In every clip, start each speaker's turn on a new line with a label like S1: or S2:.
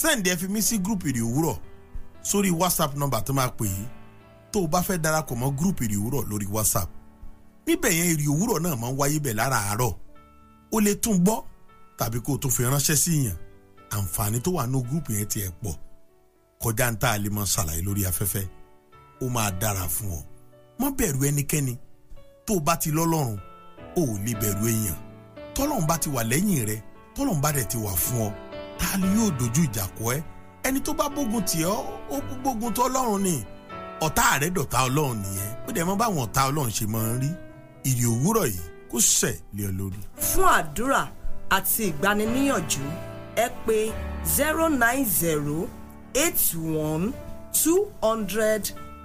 S1: send ẹ fi mí sí group ìrì òwúrọ̀ sórí whatsapp number tó máa pè yìí. Tó o bá fẹ́ darapọ̀ mọ́ group ìrì òwúrọ̀ lórí whatsapp. Níbẹ̀ yẹn ìrì òwúrọ̀ náà máa ń wáyé bẹ̀ láràárọ̀. O lè tún gbọ́ tàbí kó o tún fi ránṣẹ́ sí yàn. Àǹfààní tó wà ní group yẹn tiẹ̀ pọ̀. Kọjá ń tá a lè mọ ṣàlàyé lórí afẹ́fẹ́. Ó máa dára fún ọ. Má bẹ̀rù ẹnikẹ́ni. Tó o bá ti lọ́lọ́run o ò lè bẹ̀rù èèyàn. Tọ́lọ́run bá ti wà lẹ́yìn rẹ tọ́lọ́run bá dẹ̀ ti wà fún ọ ta ni yóò dojú ìjà kọ ẹ́? Ẹni tó bá gbógun tì ọ́ ó gbógun tó ọlọ́run ni. Ọ̀tá rẹ̀ dọ̀tá ọlọ́run nìyẹn. Ó dẹ̀ mọ́ báwọn ọ̀tá ọlọ́run ṣe máa ń rí. Ìrì òwúrọ̀ yìí kó sẹ̀ lé ọ lórí.
S2: fún àdúrà àti ìgbaniníyànjú ẹ pè zero nine zero eight one two hundred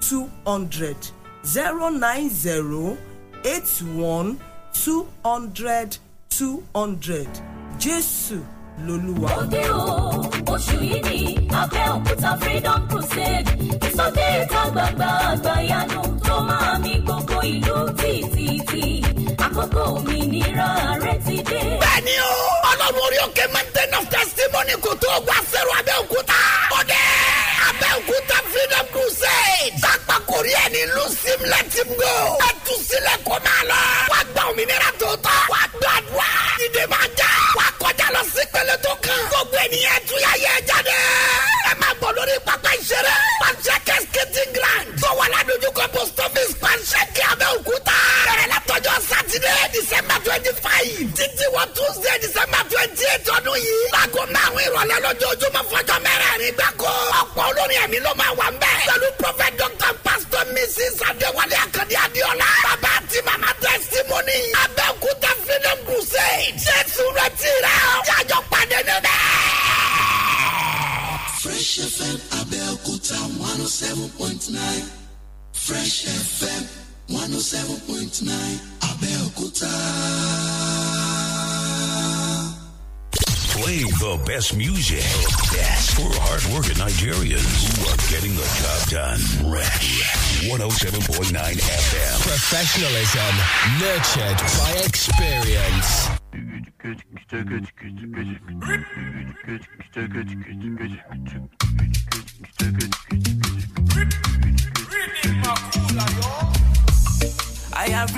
S2: two hundred. Zero nine zero eight one two hundred two hundred. Jésù lolúwa.
S3: òde o oṣù yìí ní abẹ́òkúta freedom crusade ìsọdẹ ìta gbangba àgbàyanu tó máa mi gbogbo ìlú tìtìtì àkókò òmìnira rẹ ti dé.
S4: bẹ́ẹ̀ni o ọlọ́run orí òkè mountain of testimony kò tó gba sẹ́rù abẹ́òkúta. ọdẹ abẹ́òkúta freedom crusade. sápá kórìí ẹni lusim let him go. ẹ tú sílẹ̀ kó máa lọ. wá gba òmìnira tó tọ́. wá gbàdúrà. ìdè máa já. Lọ sí pẹ̀lẹ́ tó kàn. gbogbo ènìyàn túyà yẹ jáde. ẹ máa bọ̀ lórí pápá ìṣeré. pàṣẹkẹ skating ground. tó wà ládojúkọ post office pàṣẹkẹ abẹ́òkúta. bẹ̀rẹ̀ látọjọ́ sátidé december twenty five. títí wọ tuesday december twenty eight ọdún yìí. láago márùn-ún ìrọ̀lẹ́ lójoojúmọ́ fọjọ́ mẹ́rẹ̀ẹ̀rin
S5: best music. Best for hardworking Nigerians who are getting the job done. Fresh 107.9 FM.
S6: Professionalism nurtured by experience.
S7: I have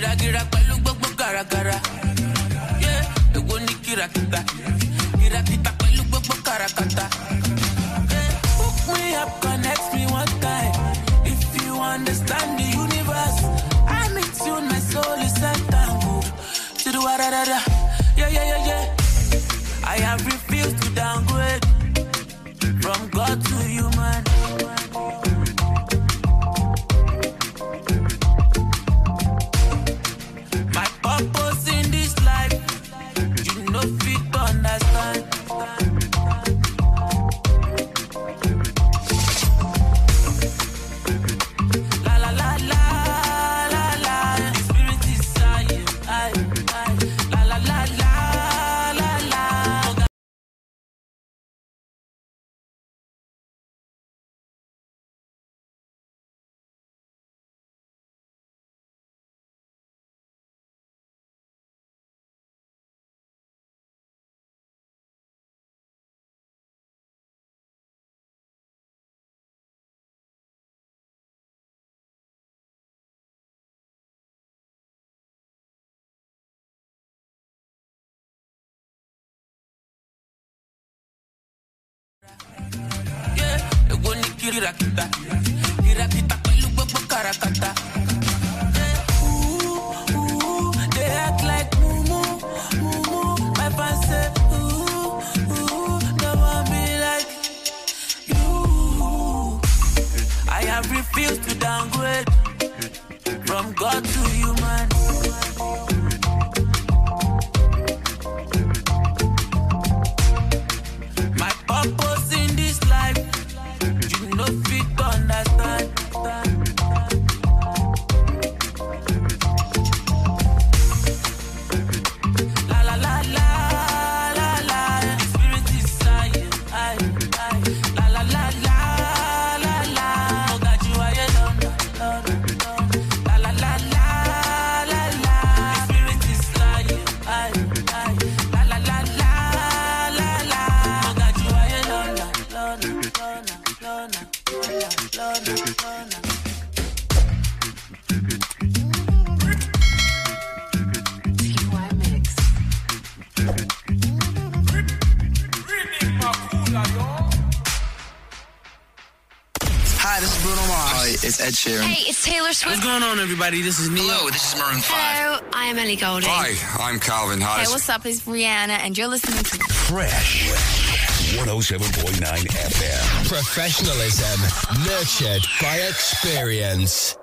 S7: gíragíra pẹ̀lú gbogbo gàràgàrà. Èwo ni kìràkìtà, kìràkìtà pẹ̀lú gbogbo kàràkàtà. Hook me up, connect me one time. If you understand the universe, I'm in tune, my soul is set move to the wa da da da. Yeah, yeah, yeah, yeah. I have refused to downgrade from God to human. kirakita kirakita pẹ̀lú gbogbo karakata. To downgrade from God to human.
S8: What's going on, everybody? This is Neil. Hello, this is Maroon 5.
S9: Hello, I'm Ellie Goulding.
S5: Hi, I'm Calvin Harris.
S9: Hey, what's up? It's Rihanna, and you're listening to
S5: Fresh 107.9 FM.
S6: Professionalism nurtured by experience.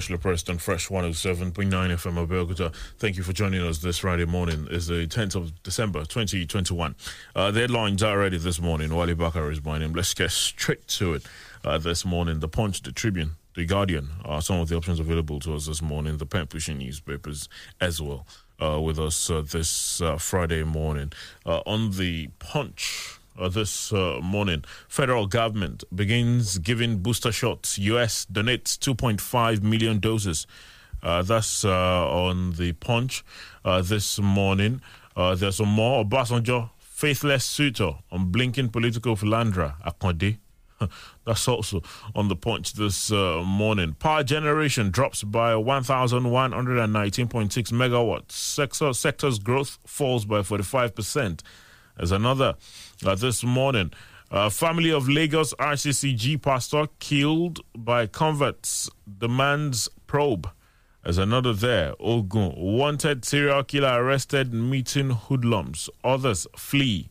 S10: Freshly Pressed, Fresh 107.9 FM Abeokuta. Thank you for joining us this Friday morning. It's the 10th of December, 2021. Uh, the headlines are ready this morning. Wali Bakar is my name. Let's get straight to it uh, this morning. The Punch, the Tribune, the Guardian are some of the options available to us this morning. The pen pushing newspapers as well uh, with us uh, this uh, Friday morning. Uh, on the Punch, uh, this uh, morning, federal government begins giving booster shots. U.S. donates 2.5 million doses. Uh, that's uh, on the punch uh, this morning. Uh, there's some more. Obasanjo, faithless suitor on blinking political philandra, Akande. That's also on the punch this morning. Power generation drops by 1,119.6 megawatts. Sector, sector's growth falls by 45%. As another uh, this morning, uh, family of Lagos RCCG pastor killed by converts demands probe. As another there, Ogun wanted serial killer arrested meeting hoodlums. Others flee.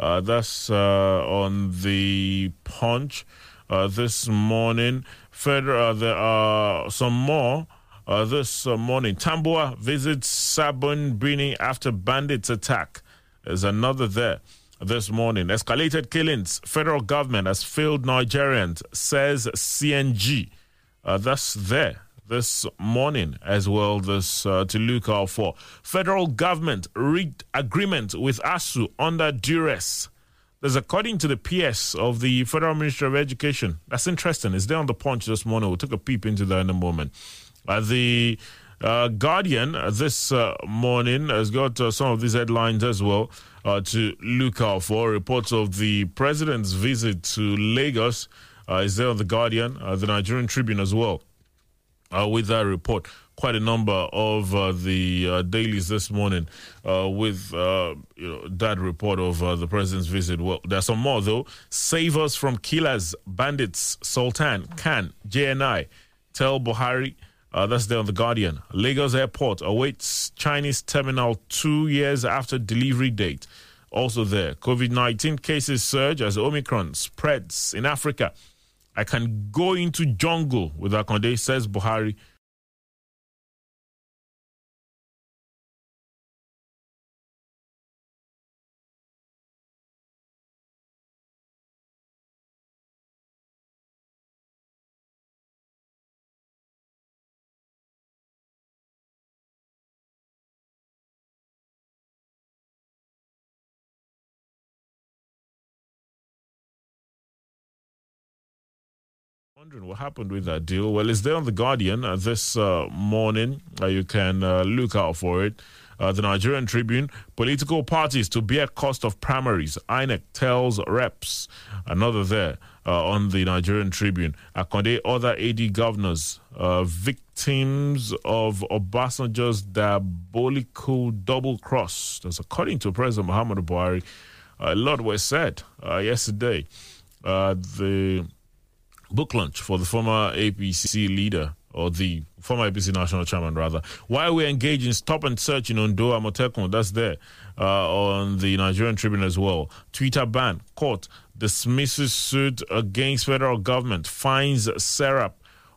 S10: Uh, that's uh, on the punch uh, this morning. Further, uh, there are some more uh, this uh, morning. Tambuwal visits Sabon Birni after bandits attack. There's another there this morning. Escalated killings. Federal government has failed Nigerians, says CNG. Uh, that's there this morning as well. This uh, to look out for. Federal government rigged agreement with ASUU under duress. There's according to the PS of the Federal Ministry of Education. That's interesting. It's there on the punch this morning. We'll take a peep into that in a moment. Uh, the uh, Guardian uh, this uh, morning has got uh, some of these headlines as well uh, to look out for. Reports of the president's visit to Lagos uh, is there on the Guardian, the Nigerian Tribune as well. With that report, quite a number of the dailies this morning with you know, that report of the president's visit. Well, there's some more though. Save us from killers, bandits, Sultan, CAN, JNI, tell Buhari. Uh, that's there on the Guardian. Lagos Airport awaits Chinese terminal two years after delivery date. Also there, COVID 19 cases surge as Omicron spreads in Africa. I can go into jungle with Akande, says Buhari. Wondering what happened with that deal. Well, it's there on the Guardian uh, this uh, morning. Uh, you can uh, look out for it. Uh, the Nigerian Tribune: Political parties to bear cost of primaries. INEC tells reps. Another there uh, on the Nigerian Tribune. Akande, other AD governors, victims of Obasanjo's diabolical double cross. That's according to President Muhammadu Buhari. a lot was said yesterday. the book launch for the former APC leader, or the former APC national chairman, rather. Why we engage in stop and search in Ondo Amotekun, that's there uh, on the Nigerian Tribune as well. Twitter ban, court dismisses suit against federal government, fines Serap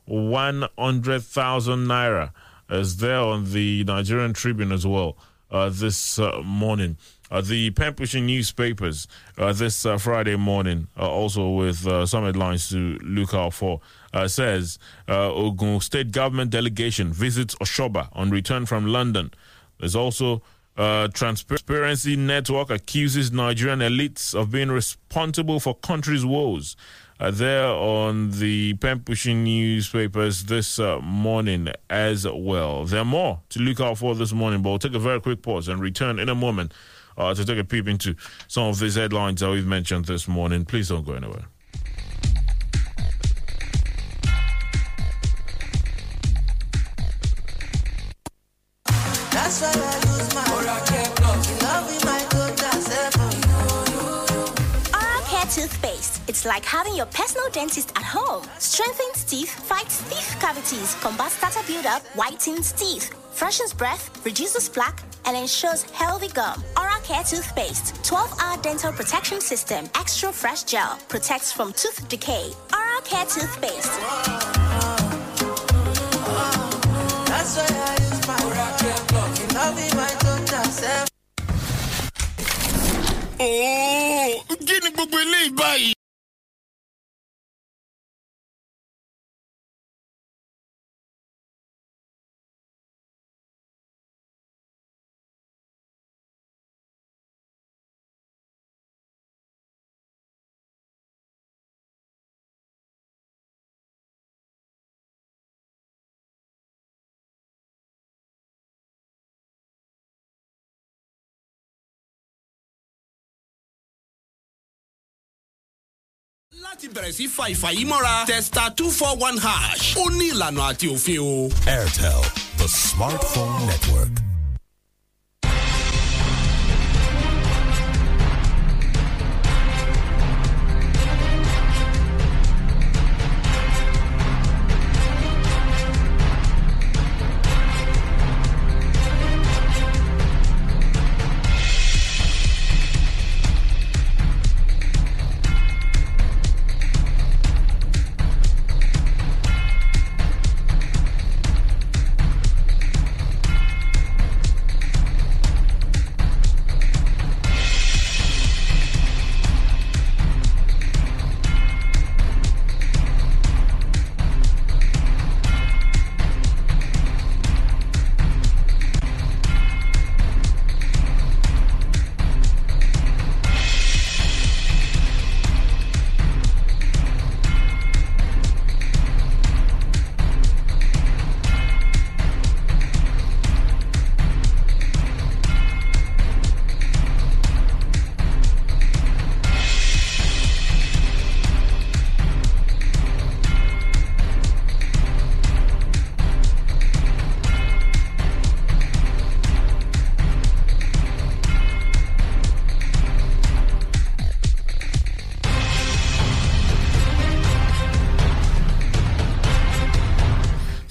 S10: 100,000 naira, as there on the Nigerian Tribune as well uh, this uh, morning. Uh, the pushing newspapers uh, this uh, Friday morning, uh, also with uh, some headlines to look out for, uh, says Ogun State Government delegation visits Osoba on return from London. There's also Transparency Network accuses Nigerian elites of being responsible for country's woes. there on the pushing newspapers this morning as well. There are more to look out for this morning, but we'll take a very quick pause and return in a moment uh, to take a peep into some of these headlines that we've mentioned this morning. Please don't go anywhere.
S7: That's why I use my Oracle Plus. You love me, my total
S11: Oral Care Toothpaste. It's like having your personal dentist at home. Strengthens teeth, fights teeth cavities, combats tartar buildup, whitens teeth, freshens breath, reduces plaque, and ensures healthy gum. Oral Care Toothpaste. 12-hour dental protection system. Extra fresh gel. Protects from tooth decay. Oral Care Toothpaste.
S7: That's why I use my Oracle Plus. Me, my total.
S12: Oh, kí ni gbogbo eléyìí báyìí?
S13: Láti bẹ̀rẹ̀ sí fa ìfàyí mọ́ra testa two four one hash ó ní ìlànà àti òfin o.
S14: Airtel, the smartphone network.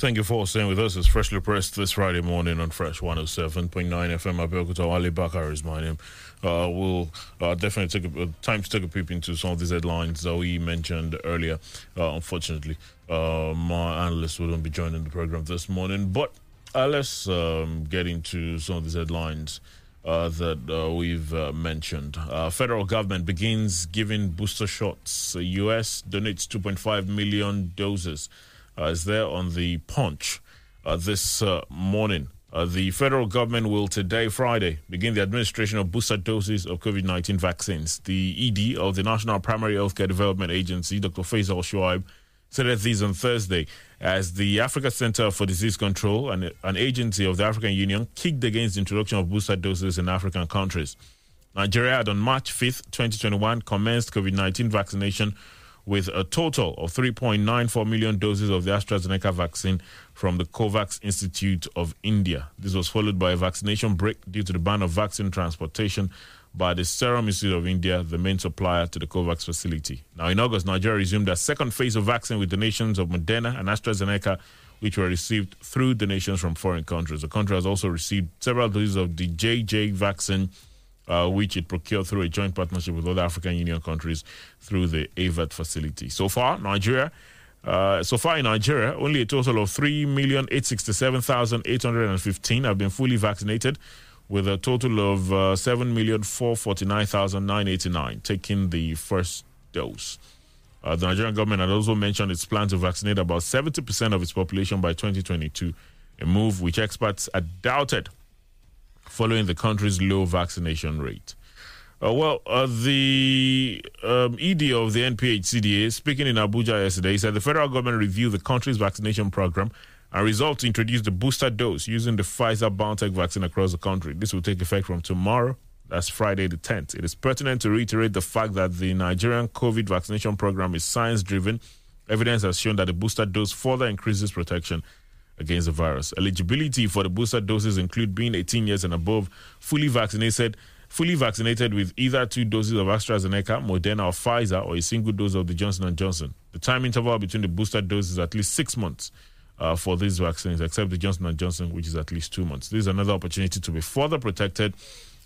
S10: Thank you for staying with us. It's freshly pressed this Friday morning on Fresh 107.9 FM. Abeokuta Ali Bakar is my name. Uh, we'll uh, definitely take a, uh, time to take a peep into some of these headlines that we mentioned earlier. Uh, unfortunately, uh, my analyst wouldn't be joining the program this morning. But uh, let's um, get into some of these headlines. That we've mentioned. Federal government begins giving booster shots. The U.S. donates 2.5 million doses. Uh, is there on the punch uh, this uh, morning. Uh, the federal government will today, Friday, begin the administration of booster doses of COVID 19 vaccines. The ED of the National Primary Healthcare Development Agency, Dr. Faisal Shuaib, said this on Thursday as the Africa Center for Disease Control, an, an agency of the African Union, kicked against the introduction of booster doses in African countries. Nigeria had on March 5th, 2021, commenced COVID 19 vaccination with a total of 3.94 million doses of the AstraZeneca vaccine from the COVAX Institute of India. This was followed by a vaccination break due to the ban of vaccine transportation by the Serum Institute of India, the main supplier to the COVAX facility. Now, in August, Nigeria resumed a second phase of vaccine with donations of Moderna and AstraZeneca, which were received through donations from foreign countries. The country has also received several doses of the JJ vaccine uh, which it procured through a joint partnership with other African Union countries through the AVAT facility. So far, Nigeria. Uh, so far in Nigeria, only a total of 3,867,815 have been fully vaccinated, with a total of uh, 7,449,989 taking the first dose. Uh, the Nigerian government had also mentioned its plan to vaccinate about 70% of its population by 2022, a move which experts had doubted following the country's low vaccination rate. Uh, well, uh, the um, ED of the NPHCDA, speaking in Abuja yesterday, said the federal government reviewed the country's vaccination program and resolved to introduce the booster dose using the Pfizer BioNTech vaccine across the country. This will take effect from tomorrow. That's Friday the 10th. It is pertinent to reiterate the fact that the Nigerian COVID vaccination program is science driven. Evidence has shown that the booster dose further increases protection against the virus. Eligibility for the booster doses include being 18 years and above, fully vaccinated, fully vaccinated with either two doses of AstraZeneca, Moderna, or Pfizer, or a single dose of the Johnson & Johnson. The time interval between the booster doses is at least six months uh, for these vaccines, except the Johnson & Johnson, which is at least two months. This is another opportunity to be further protected.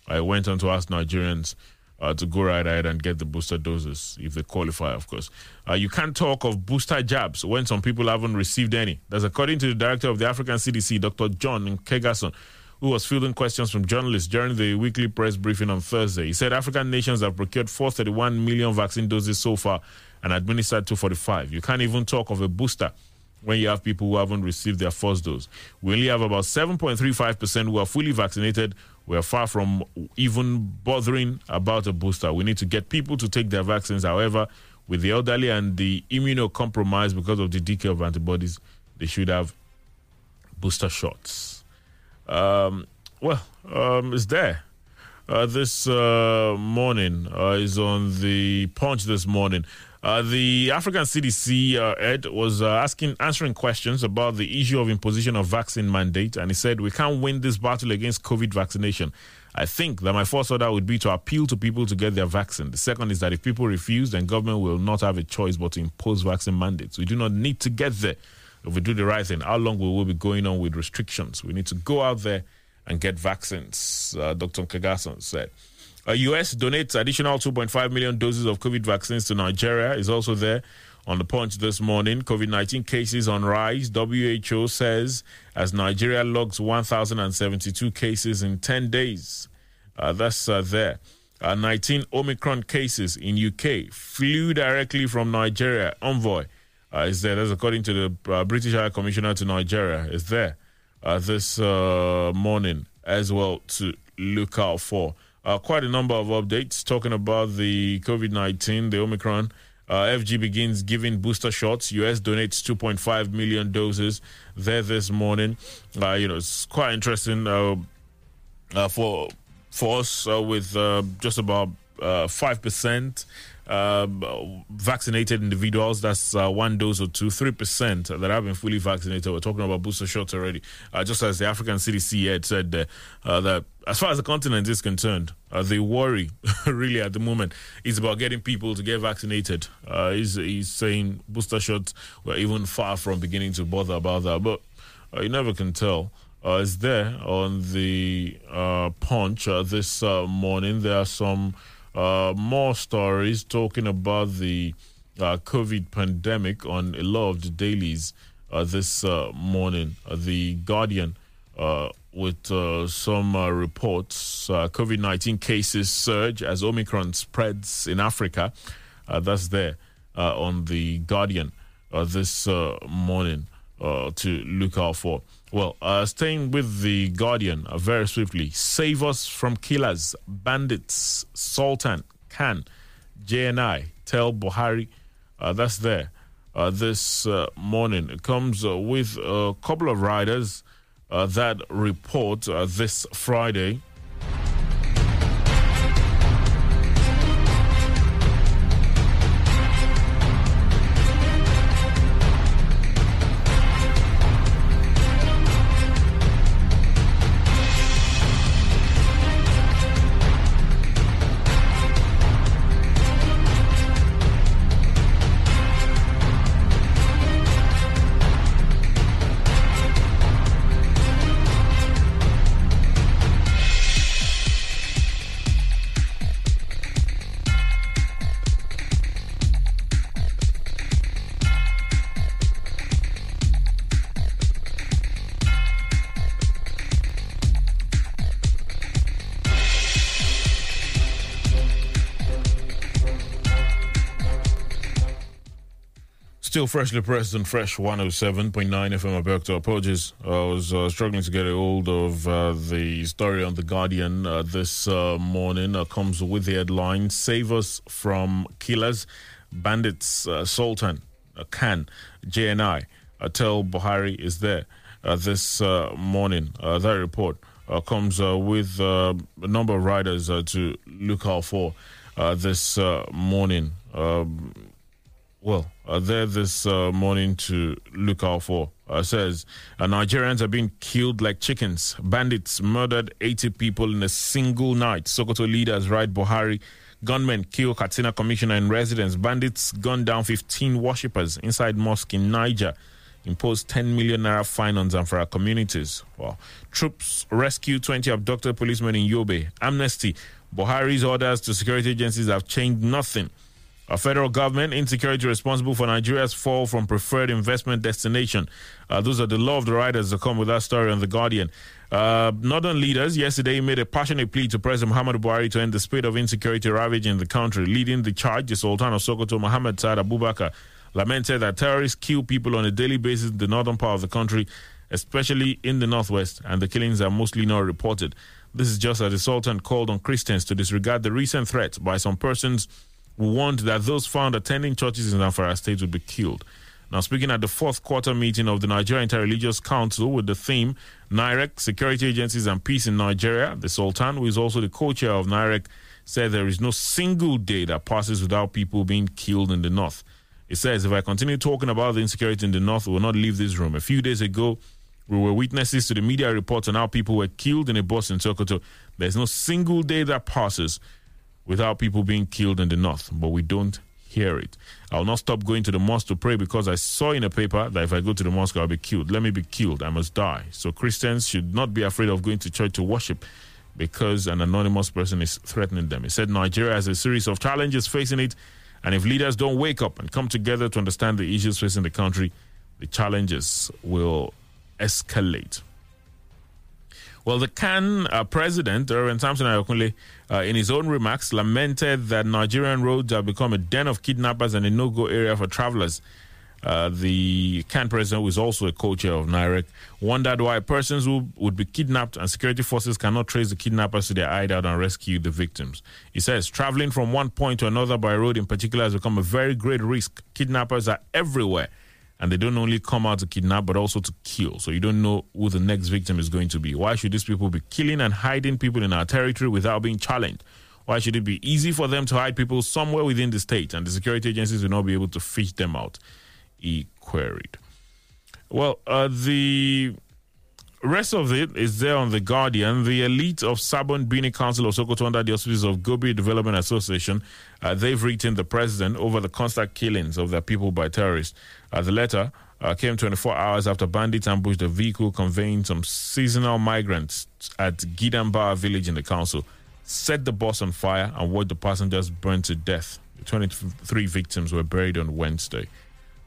S10: I went on to ask Nigerians uh, to go right ahead and get the booster doses if they qualify, of course. Uh, you can't talk of booster jabs when some people haven't received any. That's according to the director of the African CDC, Dr. John Nkengasong, who was fielding questions from journalists during the weekly press briefing on Thursday. He said African nations have procured 431 million vaccine doses so far and administered 245. You can't even talk of a booster when you have people who haven't received their first dose. We only have about 7.35% who are fully vaccinated. We are far from even bothering about a booster. We need to get people to take their vaccines. However, with the elderly and the immunocompromised because of the decay of antibodies, they should have booster shots. Um, well, um, it's there. Uh, this uh, morning uh, is on the punch this morning. Uh, the African CDC uh, Ed was uh, asking, answering questions about the issue of imposition of vaccine mandate, and he said, "We can't win this battle against COVID vaccination. I think that my first order would be to appeal to people to get their vaccine. The second is that if people refuse, then government will not have a choice but to impose vaccine mandates. We do not need to get there if we do the right thing. How long will we be going on with restrictions? We need to go out there and get vaccines." Uh, Dr. Nkengasong said. Uh, US donates additional 2.5 million doses of COVID vaccines to Nigeria. Is also there on the punch this morning. COVID 19 cases on rise. WHO says as Nigeria logs 1,072 cases in 10 days. Uh, that's uh, there. Uh, 19 Omicron cases in UK flew directly from Nigeria. Envoy uh, is there. That's according to the uh, British High Commissioner to Nigeria. Is there uh, this morning as well to look out for. Uh, quite a number of updates talking about the COVID 19, the Omicron. Uh, FG begins giving booster shots. US donates 2.5 million doses there this morning. Uh, you know, it's quite interesting uh, uh, for for us uh, with just about five percent um, vaccinated individuals. That's uh, one dose or two, three percent that have been fully vaccinated. We're talking about booster shots already. Uh, just as the African CDC had said uh, uh, that, as far as the continent is concerned, uh, the worry really at the moment is about getting people to get vaccinated. He's, he's saying booster shots were even far from beginning to bother about that, but you never can tell. Is there on the punch this morning. There are some uh, more stories talking about the uh, COVID pandemic on a lot of the dailies uh, this uh, morning. Uh, the Guardian, uh, with some reports, COVID 19 cases surge as Omicron spreads in Africa. That's there on the Guardian this morning uh, to look out for. Well, uh, staying with the Guardian uh, very swiftly, save us from killers, bandits, Sultan, CAN, JNI, tell Buhari. Uh, that's there uh, this uh, morning. It comes with a couple of riders that report this Friday. Still freshly pressed and fresh 107.9 FM Alberto. Apologies. I was uh, struggling to get a hold of uh, the story on The Guardian uh, this uh, morning. Uh, comes with the headline Save Us from Killers, Bandits, uh, Sultan, CAN, JNI. Tell Buhari is there this morning. That report comes with a number of riders to look out for this morning. Um, well, uh, there this uh, morning to look out for. Uh, says uh, Nigerians are being killed like chickens. Bandits murdered 80 people in a single night. Sokoto leaders ride Buhari. Gunmen kill Katsina commissioner in residence. Bandits gun down 15 worshippers inside mosque in Niger. Impose 10 million naira fine on Zamfara communities. Troops rescue 20 abducted policemen in Yobe. Amnesty. Buhari's orders to security agencies have changed nothing. A federal government insecurity responsible for Nigeria's fall from preferred investment destination. Uh, those are the law of the riders that come with that story on The Guardian. Uh, Northern leaders yesterday made a passionate plea to President Muhammad Buhari to end the spate of insecurity ravaging the country. Leading the charge, the Sultan of Sokoto, Mohammed Saad Abubakar, lamented that terrorists kill people on a daily basis in the northern part of the country, especially in the northwest, and the killings are mostly not reported. This is just as the Sultan called on Christians to disregard the recent threats by some persons warned that those found attending churches in Zamfara state would be killed. Now, speaking at the fourth quarter meeting of the Nigeria Interreligious Council with the theme NIREC, Security Agencies and Peace in Nigeria, the Sultan, who is also the co chair of NIREC, said there is no single day that passes without people being killed in the north. It says, if I continue talking about the insecurity in the north, we will not leave this room. A few days ago, we were witnesses to the media reports on how people were killed in a bus in Sokoto. There's no single day that passes without people being killed in the north, but we don't hear it. I'll not stop going to the mosque to pray because I saw in a paper that if I go to the mosque, I'll be killed. Let me be killed. I must die. So Christians should not be afraid of going to church to worship because an anonymous person is threatening them. He said Nigeria has a series of challenges facing it, and if leaders don't wake up and come together to understand the issues facing the country, the challenges will escalate. Well, the CAN uh, president, Reverend Samson Ayokunle, uh, in his own remarks, lamented that Nigerian roads have become a den of kidnappers and a no go area for travelers. Uh, the CAN president, who is also a co chair of NIREC, wondered why persons who would be kidnapped and security forces cannot trace the kidnappers to their hideout and rescue the victims. He says traveling from one point to another by road, in particular, has become a very great risk. Kidnappers are everywhere and they don't only come out to kidnap but also to kill. So you don't know who the next victim is going to be. Why should these people be killing and hiding people in our territory without being challenged? Why should it be easy for them to hide people somewhere within the state and the security agencies will not be able to fish them out? He queried. Well, uh, the rest of it is there on The Guardian. The elite of Sabon Birni Council of Sokoto under the auspices of Gobir Development Association, uh, they've written the president over the constant killings of their people by terrorists. Uh, the letter uh, came 24 hours after bandits ambushed a vehicle conveying some seasonal migrants at Gidamba village in the council, set the bus on fire, and watched the passengers burn to death. The 23 victims were buried on Wednesday.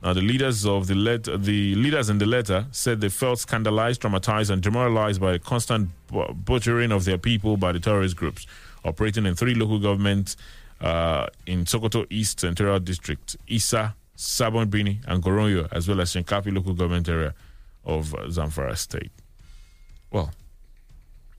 S10: Now, the leaders of the let- the leaders in the letter said they felt scandalized, traumatized, and demoralized by the constant bu- butchering of their people by the terrorist groups operating in three local governments uh, in Sokoto East Senatorial District, Isa, Sabon Birni, and Goronyo, as well as Shinkafi local government area of Zamfara State. Well,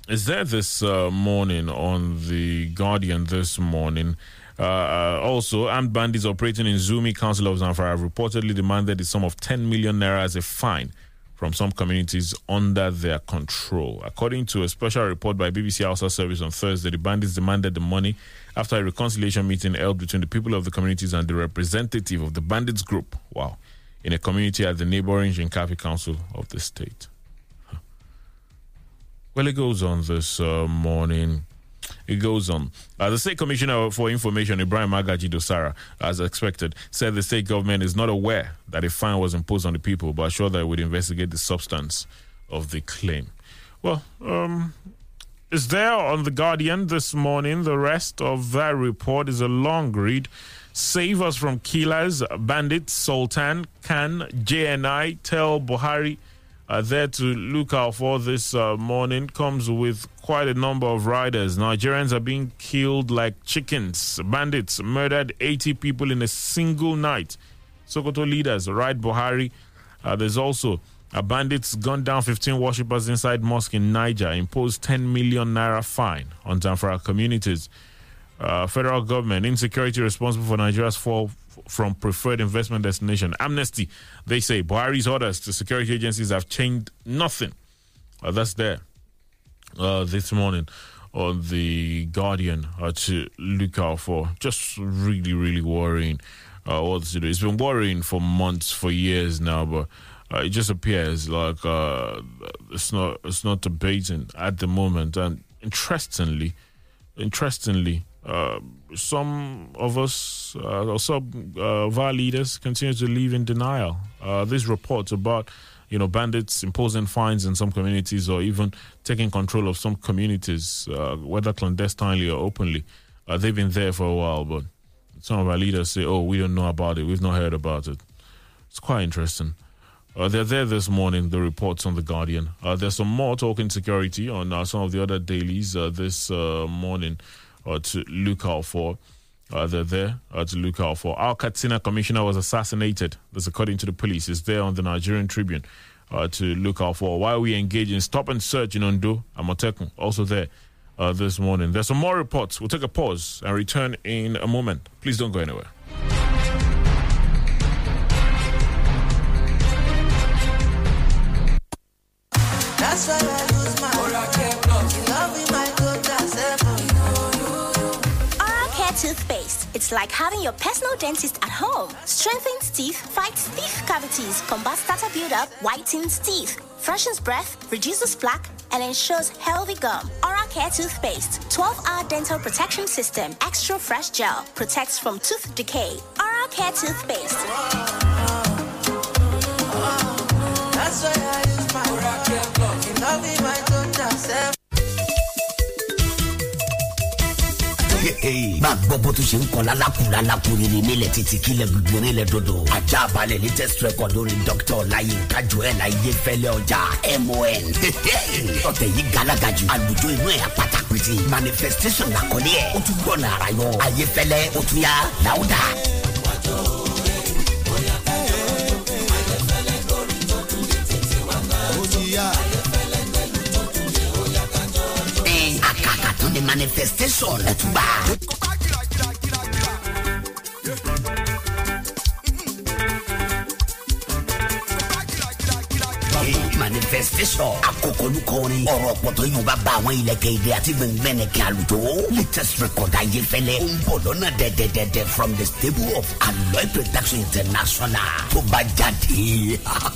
S10: is there this uh, morning on the Guardian this morning? Uh, uh, also, armed bandits operating in Zurmi Council of Zamfara have reportedly demanded the sum of 10 million naira as a fine from some communities under their control. According to a special report by BBC Hausa Service on Thursday, the bandits demanded the money after a reconciliation meeting held between the people of the communities and the representative of the bandits group. Wow. In a community at the neighboring Shinkafi Council of the state. Well, it goes on this uh, morning. It goes on. Uh, the State Commissioner for Information, Ibrahim Magaji Dosara, as expected, said the state government is not aware that a fine was imposed on the people, but assured that it would investigate the substance of the claim. Well, um, is there on The Guardian this morning. The rest of that report is a long read. Save us from killers, bandits, Sultan, CAN, JNI, tell Buhari uh, there to look out for this uh, morning comes with quite a number of riders. Nigerians are being killed like chickens. Bandits murdered 80 people in a single night. Sokoto leaders ride Buhari. Uh, there's also a bandits gunned down 15 worshippers inside mosque in Niger. Imposed 10 million naira fine on Zamfara communities. Uh, federal government insecurity responsible for Nigeria's fall from preferred investment destination. Amnesty, they say Buhari's orders to security agencies have changed nothing. Uh, that's there uh, this morning on the Guardian uh, to look out for. Just really, really worrying. Uh, what to do? It's been worrying for months, for years now, but uh, it just appears like uh, it's not it's not debating at the moment. And interestingly, interestingly, uh, some of us, uh, or some uh, of our leaders, continue to live in denial. Uh, these reports about, you know, bandits imposing fines in some communities or even taking control of some communities, uh, whether clandestinely or openly, they've been there for a while. But some of our leaders say, "Oh, we don't know about it. We've not heard about it." It's quite interesting. They're there this morning, the reports on The Guardian. There's some more talking security on some of the other dailies this morning uh, to look out for. Uh, they're there uh, to look out for. Our Katsina commissioner was assassinated. That's according to the police. It's there on the Nigerian Tribune uh, to look out for. While we engage in stop and search in Ondo, Amotekun, also there uh, this morning. There's some more reports. We'll take a pause and return in a moment. Please don't go anywhere.
S7: That's why
S11: it's like having your personal dentist at home. Strengthens teeth, fights teeth cavities, combats tartar buildup, whitens teeth, freshens breath, reduces plaque, and ensures healthy gum. Oral Care Toothpaste, 12-hour dental protection system, extra fresh gel, protects from tooth decay. Oral Care Toothpaste.
S15: I
S16: máa gbọ́ bó tún ṣe ń kọ́ lálákùn lálákùn rere nílẹ̀ títí kílẹ̀ gbogbo nílẹ̀ dodo. Ajá balẹ̀ latest record lórí dr. Ọláyínká joel ayéfẹ́lẹ́ ọjà mon ọ̀tẹ̀ yìí galaga jù. Àlùjọ inú ẹ̀ apáta manifestation làkọ́lé ẹ̀. Ó tún gbọ́nà ara yọ. Ayéfẹ́lẹ́ ó tún yá láwùdà. tó ní manifestation ẹ̀ tún gbà. manifestation àkókò olùkọrin ọ̀rọ̀ ọ̀pọ̀tọ̀ yóò bá bá àwọn ilẹ̀kẹ̀ ilé àti gbẹ̀ngbẹ̀nẹ̀kẹ̀ àlùjọ. Latest record ayéfẹ́lẹ́ ó ń bọ̀ lọ́nà dẹ̀dẹ̀dẹ̀dẹ̀ from the stable of aloe production international. Tó bá jáde.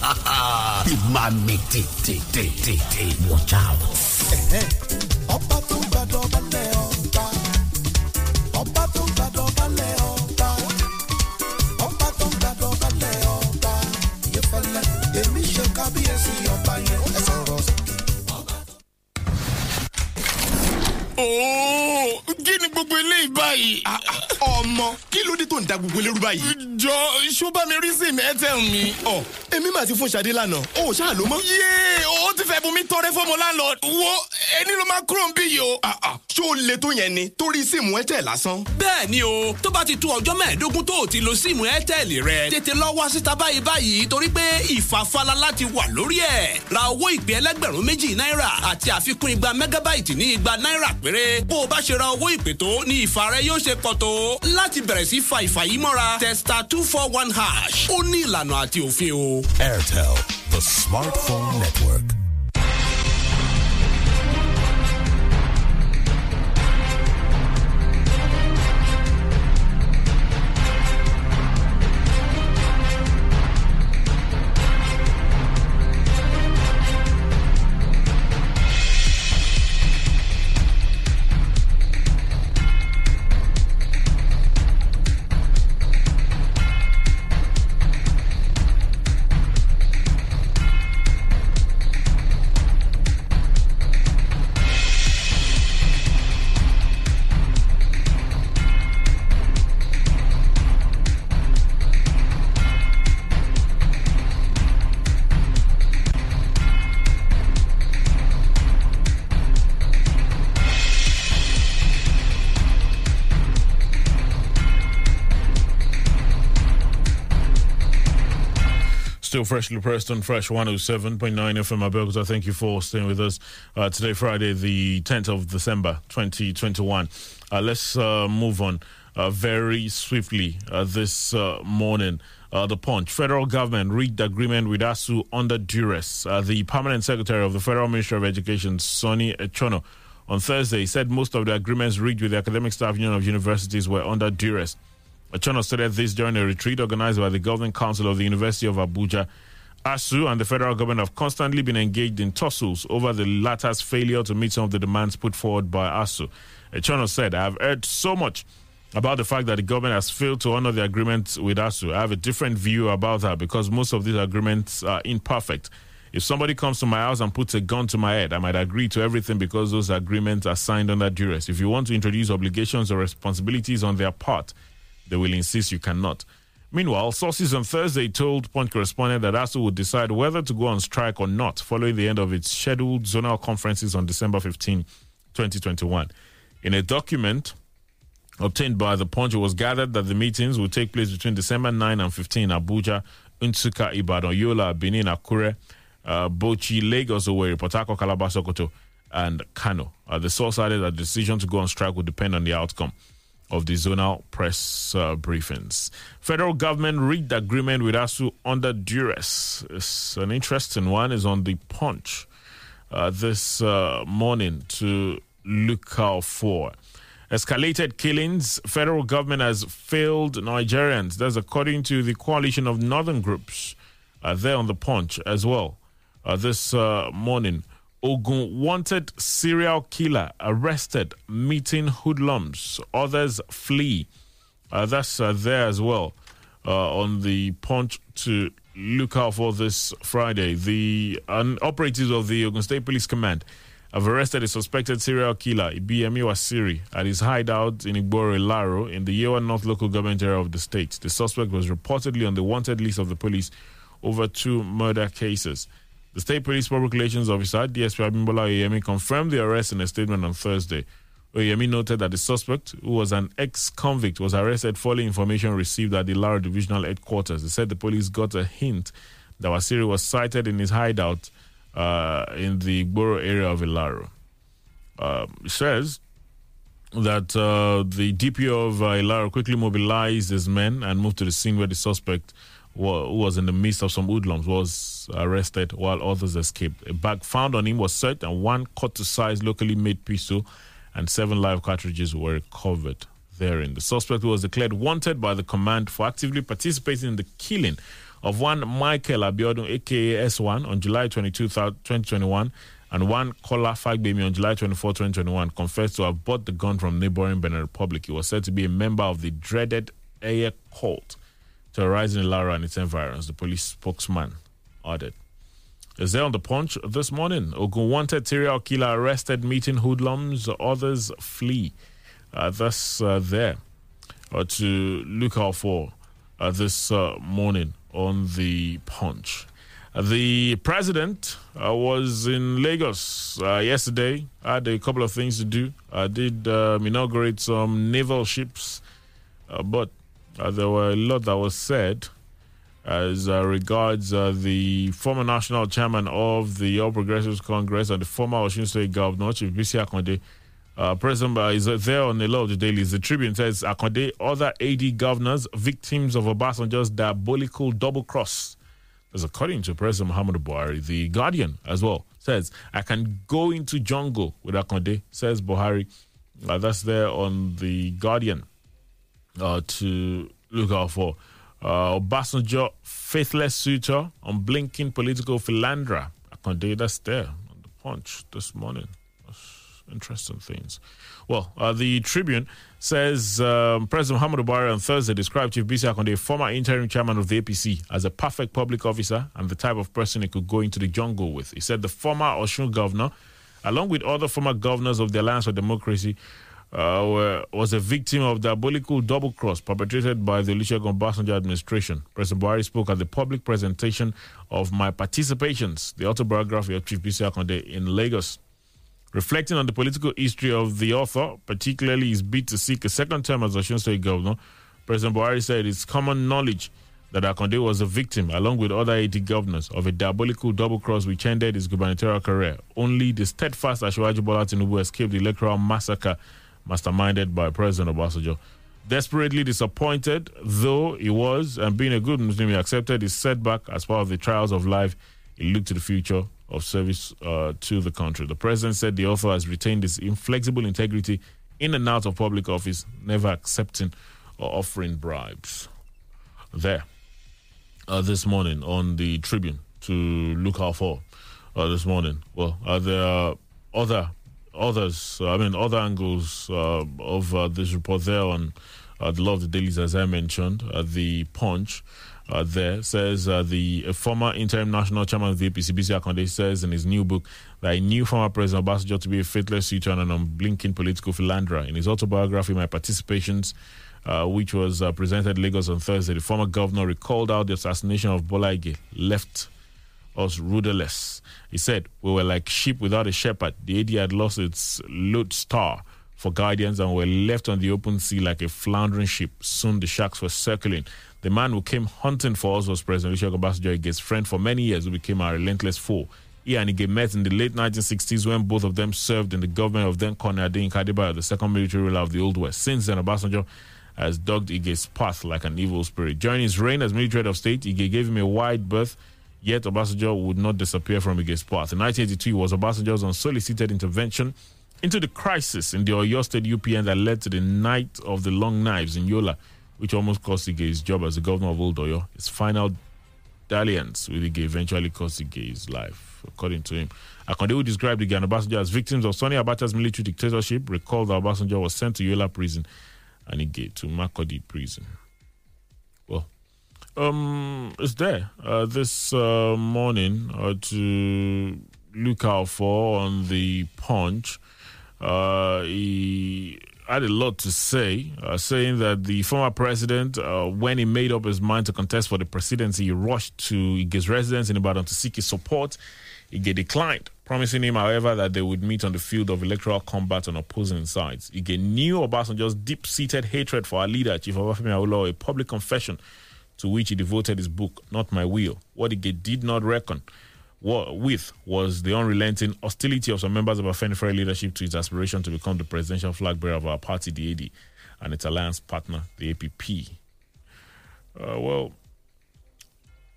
S16: Ìmọ̀ mi tètè tètè watch out.
S17: goleiro do Bahia.
S18: Jọ ṣó bá mi rí sim airtel mi.
S17: ọ èmi máa ti fún Ṣadé lánàá o ò ṣáà ló mọ.
S18: yéé o ti fẹ́ bomi tọrẹ fọmọ landlord wo ẹni ló máa kúrò ń bí yìí o.
S17: ṣó o le tó yẹn ni torí síìmù airtel lásán.
S13: bẹ́ẹ̀ ni o tó bá ti tó ọjọ́ mẹ́ẹ̀ẹ́dógún tó o ti lo síìmù airtel rẹ tètè lọ wá síta báyìí báyìí torí pé ìfàfàlà láti wà lórí ẹ̀ ra owó ìpè ẹlẹ́gbẹ̀rún méjì náírà àti àfikún igba mẹ́gábáìtì ní igba náírà péré bó o bá ṣe ra owó ìpè tó ní ìfà rẹ yóò ṣe pọ̀ tó láti bẹ̀rẹ̀ sí fa ìfà yìí mọ́ra testa two four one hash ó ní àti òfin o.
S5: Airtel, the smartphone network.
S10: Still freshly pressed on Fresh 107.9 FM Abeokuta. Thank you for staying with us uh, today, Friday, the 10th of December, 2021. Uh, let's uh, move on uh, very swiftly uh, this uh, morning. The Punch. Federal government reached agreement with ASUU under duress. The permanent secretary of the Federal Ministry of Education, Sonny Echono, on Thursday said most of the agreements reached with the Academic Staff Union of Universities were under duress. Echono stated this during a retreat organized by the Governing Council of the University of Abuja. ASUU and the federal government have constantly been engaged in tussles over the latter's failure to meet some of the demands put forward by ASUU. Echono said, I have heard so much about the fact that the government has failed to honor the agreement with ASUU. I have a different view about that because most of these agreements are imperfect. If somebody comes to my house and puts a gun to my head, I might agree to everything because those agreements are signed under duress. If you want to introduce obligations or responsibilities on their part, they will insist you cannot. Meanwhile, sources on Thursday told Point correspondent that ASUU would decide whether to go on strike or not following the end of its scheduled zonal conferences on December 15, 2021. In a document obtained by the Punch, it was gathered that the meetings will take place between December 9 and 15 in Abuja, Nsukka, Ibadan, Yola, Benin, Akure, uh, Bauchi, Lagos, Owerri, Port Harcourt, Calabar, Sokoto, and Kano. Uh, the source added that the decision to go on strike would depend on the outcome of the zonal press uh, briefings. Federal government reached agreement with ASUU under duress. It's an interesting one. is on the punch uh, this uh, morning to look out for. Escalated killings. Federal government has failed Nigerians. That's according to the coalition of northern groups. Uh, there on the punch as well. Uh, this uh, morning, Ogun wanted serial killer arrested, meeting hoodlums. Others flee. Uh, that's uh, there as well uh, on the punch to look out for this Friday. The operatives of the Ogun State Police Command have arrested a suspected serial killer, Ibiyemi Wasiri, at his hideout in Igboro, Ilaro, in the Yewa North local government area of the state. The suspect was reportedly on the wanted list of the police over two murder cases. The State Police Public Relations Officer, DSP Abimbola Oyemi, confirmed the arrest in a statement on Thursday. Oyemi noted that the suspect, who was an ex-convict, was arrested following information received at the Ilaro Divisional Headquarters. He said the police got a hint that Wasiri was sighted in his hideout uh, in the Borough area of Ilaro. Um, it says that uh, the DPO of uh, Ilaro quickly mobilized his men and moved to the scene where the suspect who was in the midst of some hoodlums was arrested while others escaped. A bag found on him was searched and one cut-to-size locally made pistol and seven live cartridges were recovered therein. The suspect was declared wanted by the command for actively participating in the killing of one Michael Abiodun, aka S1, on July 22, 2021, and one Kola Fagbemi on July 24, 2021, confessed to have bought the gun from neighboring Benin Republic. He was said to be a member of the dreaded Aye cult terrorizing in Ilaro and its environs, the police spokesman added. Is there on the punch this morning? Ogun wanted serial killer arrested, meeting hoodlums, others flee. Uh, uh, there uh, to look out for uh, this uh, morning on the punch. The president uh, was in Lagos yesterday. Had a couple of things to do. I did um, inaugurate some naval ships, but uh, there were a lot that was said as uh, regards uh, the former national chairman of the All Progressives Congress and the former Osun State Governor, Chief Bisi Akande. Uh, President uh, is there on a lot of the dailies. The Tribune says Akande, other AD governors, victims of Obasanjo's diabolical double cross. As according to President Muhammadu Buhari, the Guardian as well says, I can go into jungle with Akande, says Buhari. Uh, that's there on the Guardian uh, to look out for. Uh, Obasanjo, faithless suitor on blinking political philandra. do that's there on the punch this morning. That's interesting things. Well, uh, the Tribune says um, President Muhammadu Buhari on Thursday described Chief Bisi Akande, former interim chairman of the APC, as a perfect public officer and the type of person he could go into the jungle with. He said the former Osun governor, along with other former governors of the Alliance for Democracy, uh, was a victim of diabolical double cross perpetrated by the Olusegun Obasanjo administration. President Buhari spoke at the public presentation of My Participations, the autobiography of Chief Bisi Akande in Lagos. Reflecting on the political history of the author, particularly his bid to seek a second term as Osun State Governor, President Buhari said it's common knowledge that Akande was a victim, along with other AD governors, of a diabolical double cross which ended his gubernatorial career. Only the steadfast Asiwaju Bola Tinubu escaped the electoral massacre masterminded by President Obasanjo. Desperately disappointed, though he was, and being a good Muslim, he accepted his setback as part of the trials of life. He looked to the future of service uh, to the country. The president said the author has retained his inflexible integrity in and out of public office, never accepting or offering bribes. There, uh, this morning on the Tribune to look out for uh, this morning. Well, uh, there are other others. Uh, I mean, other angles uh, of uh, this report there on uh, the law of the dailies, as I mentioned. The Punch uh, there says uh, the former interim national chairman of the APC, Bisi Akande, says in his new book that he knew former President Obasanjo to be a faithless suitor and an unblinking political philanderer. In his autobiography, My Participations, which was presented in Lagos on Thursday, the former governor recalled how the assassination of Bola Ige left us rudderless. He said, We were like sheep without a shepherd. The AD had lost its lodestar for guidance and were left on the open sea like a floundering ship. Soon the sharks were circling. The man who came hunting for us was President Olusegun Obasanjo, Ige's friend for many years, who became our relentless foe. He and Ige met in the late 1960s when both of them served in the government of then Colonel Adeyinka Adebayo, the second military ruler of the Old West. Since then, Obasanjo has dogged Ige's path like an evil spirit. During his reign as military head of state, Ige gave him a wide berth Yet Obasanjo would not disappear from Ige's path. In 1982, it was Obasanjo's unsolicited intervention into the crisis in the Oyo State UPN that led to the night of the long knives in Yola, which almost cost Ige his job as the governor of Old Oyo. His final dalliance with Ige eventually cost Ige his life, according to him. Akande, who described Ige and Obasanjo as victims of Sani Abacha's military dictatorship, recalled that Obasanjo was sent to Yola prison and Ige to Makurdi prison. Um, it's there uh, this uh, morning uh, to look out for on the punch. Uh, he had a lot to say, uh, saying that the former president, uh, when he made up his mind to contest for the presidency, he rushed to Ige's residence in Ibadan to seek his support. Ige declined, promising him, however, that they would meet on the field of electoral combat on opposing sides. Ige knew Obasanjo's deep-seated hatred for our leader, Chief Obafemi Awolowo, a public confession to which he devoted his book, Not My Will. What he did not reckon with was the unrelenting hostility of some members of our Afenifere leadership to his aspiration to become the presidential flag bearer of our party, the AD, and its alliance partner, the APP. Uh, well,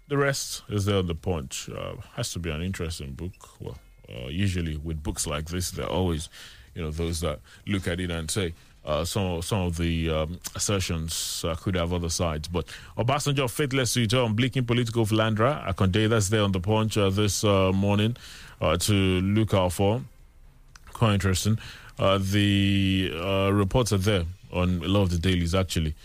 S10: the rest is there on the punch. Uh, has to be an interesting book. Well, uh, usually with books like this, there are always, you know, those that look at it and say, uh, some some of the um, assertions uh, could have other sides. But Obasanjo faithless to on blinking political philandra. I can that's there on the punch uh, this uh, morning uh, to look out for. Quite interesting. Uh, the reports are there on a lot of the dailies actually.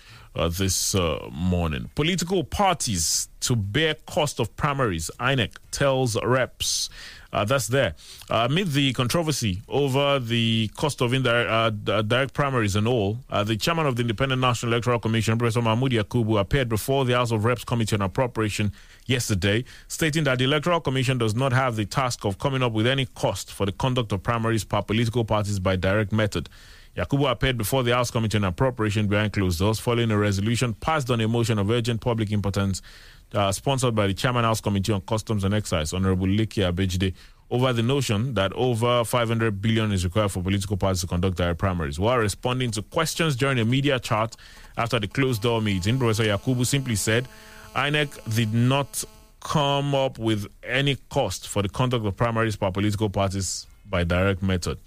S10: This morning. Political parties to bear cost of primaries, INEC tells reps. Uh, that's there. Uh, amid the controversy over the cost of indirect uh, d- direct primaries and all, uh, the chairman of the Independent National Electoral Commission, Professor Mahmoud Yakubu, appeared before the House of Reps Committee on Appropriation yesterday, stating that the Electoral Commission does not have the task of coming up with any cost for the conduct of primaries per political parties by direct method. Yakubu appeared before the House Committee on Appropriation behind closed doors following a resolution passed on a motion of urgent public importance uh, sponsored by the Chairman House Committee on Customs and Excise, Honorable Leke Abejide, over the notion that over 500 billion is required for political parties to conduct their primaries. While responding to questions during a media chat after the closed door meeting, Professor Yakubu simply said INEC did not come up with any cost for the conduct of primaries by political parties by direct method.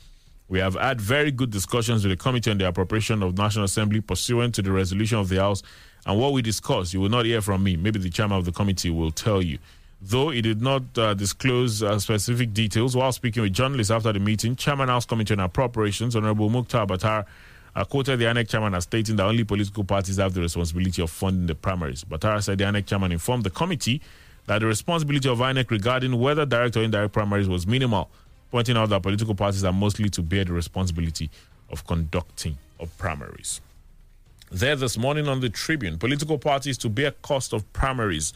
S10: We have had very good discussions with the Committee on the Appropriation of National Assembly pursuant to the resolution of the House. And what we discussed, you will not hear from me. Maybe the chairman of the committee will tell you. Though he did not uh, disclose uh, specific details while speaking with journalists after the meeting, Chairman House Committee on Appropriations, Honorable Mukhtar Batar, uh, quoted the INEC chairman as stating that only political parties have the responsibility of funding the primaries. Batar said the INEC chairman informed the committee that the responsibility of INEC regarding whether direct or indirect primaries was minimal pointing out that political parties are mostly to bear the responsibility of conducting of primaries. There this morning on the Tribune, political parties to bear cost of primaries.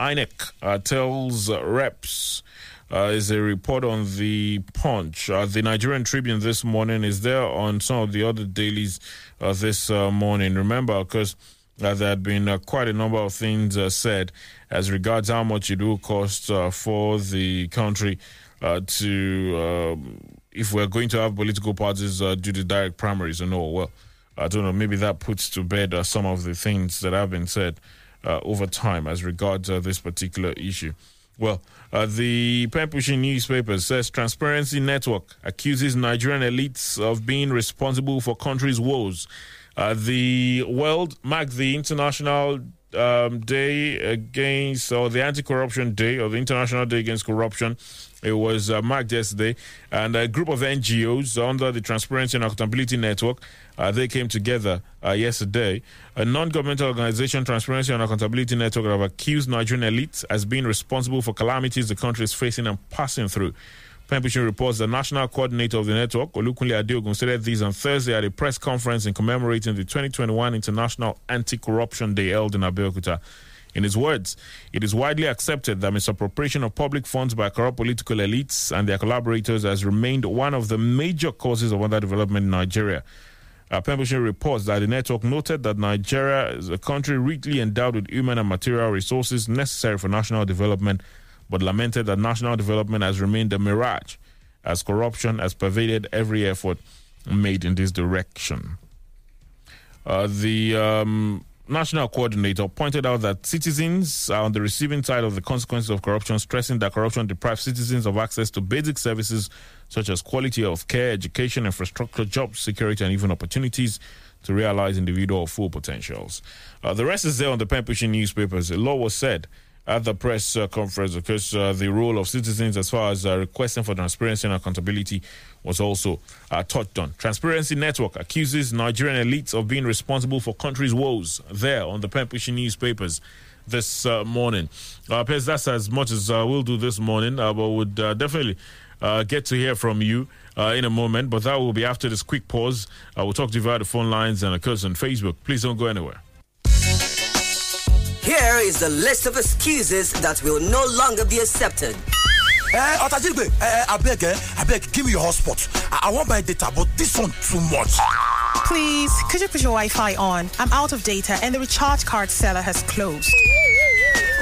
S10: INEC uh, tells uh, reps uh, is a report on the Punch. Uh, the Nigerian Tribune this morning is there on some of the other dailies uh, this morning. Remember, because there had been quite a number of things said as regards how much it will cost for the country to, um, if we're going to have political parties do the direct primaries and all. Well, I don't know, maybe that puts to bed uh, some of the things that have been said uh, over time as regards uh, this particular issue. Well, uh, the pen pushing newspaper says Transparency Network accuses Nigerian elites of being responsible for country's woes. Uh, the world marked the International um, Day against, or the Anti Corruption Day, or the International Day Against Corruption. It was uh, marked yesterday, and a group of NGOs under the Transparency and Accountability Network uh, they came together uh, yesterday. A non-governmental organization, Transparency and Accountability Network, have accused Nigerian elites as being responsible for calamities the country is facing and passing through. Pembrokeshire reports the national coordinator of the network, Olukunle Adeogun, stated this on Thursday at a press conference in commemorating the 2021 International Anti-Corruption Day held in Abeokuta. In his words, it is widely accepted that misappropriation of public funds by corrupt political elites and their collaborators has remained one of the major causes of underdevelopment in Nigeria. Uh, Pembrokeshire reports that the network noted that Nigeria is a country richly endowed with human and material resources necessary for national development, but lamented that national development has remained a mirage as corruption has pervaded every effort made in this direction. Uh, the um, national coordinator, pointed out that citizens are on the receiving side of the consequences of corruption, stressing that corruption deprives citizens of access to basic services such as quality of care, education, infrastructure, job security, and even opportunities to realize individual full potentials. Uh, the rest is there on the pushing newspapers. A law was said at the press uh, conference because uh, the role of citizens as far as uh, requesting for transparency and accountability was also uh, touched on. Transparency Network accuses Nigerian elites of being responsible for country's woes there on the pen pushing newspapers this uh, morning. Uh, Pez, that's as much as uh, we'll do this morning, but would definitely get to hear from you in a moment. But that will be after this quick pause. Uh, we'll talk to you via the phone lines and, of course, on Facebook. Please don't go anywhere.
S19: Here is the list of excuses that will no longer be accepted.
S20: Eh, Otajigbe, eh, I beg, eh, I beg, give me your hotspot. I, I want my data, but this one too much.
S21: Please, could you put your Wi Fi on? I'm out of data and the recharge card seller has closed.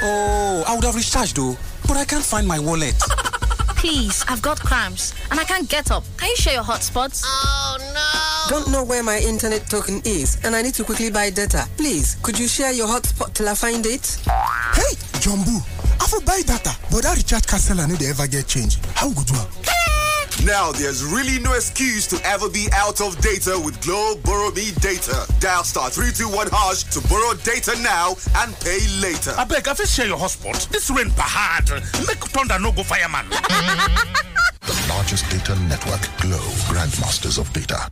S22: Oh, I would have recharged though, but I can't find my wallet.
S23: Please, I've got cramps and I can't get up. Can you share your hotspots?
S24: Oh no! Don't know where my internet token is, and I need to quickly buy data. Please, could you share your hotspot till I find it?
S25: Hey, Jumbo, I for buy data, but that recharge card seller no dey ever get change. How good go do am?
S26: Now there's really no excuse to ever be out of data with Glo Borrow Me Data. Dial star 321 hash to borrow data now and pay later.
S12: I beg, I fit share your hotspot. This rain bahad. Make thunder no go fireman.
S14: The largest data network, Glo, grandmasters of data.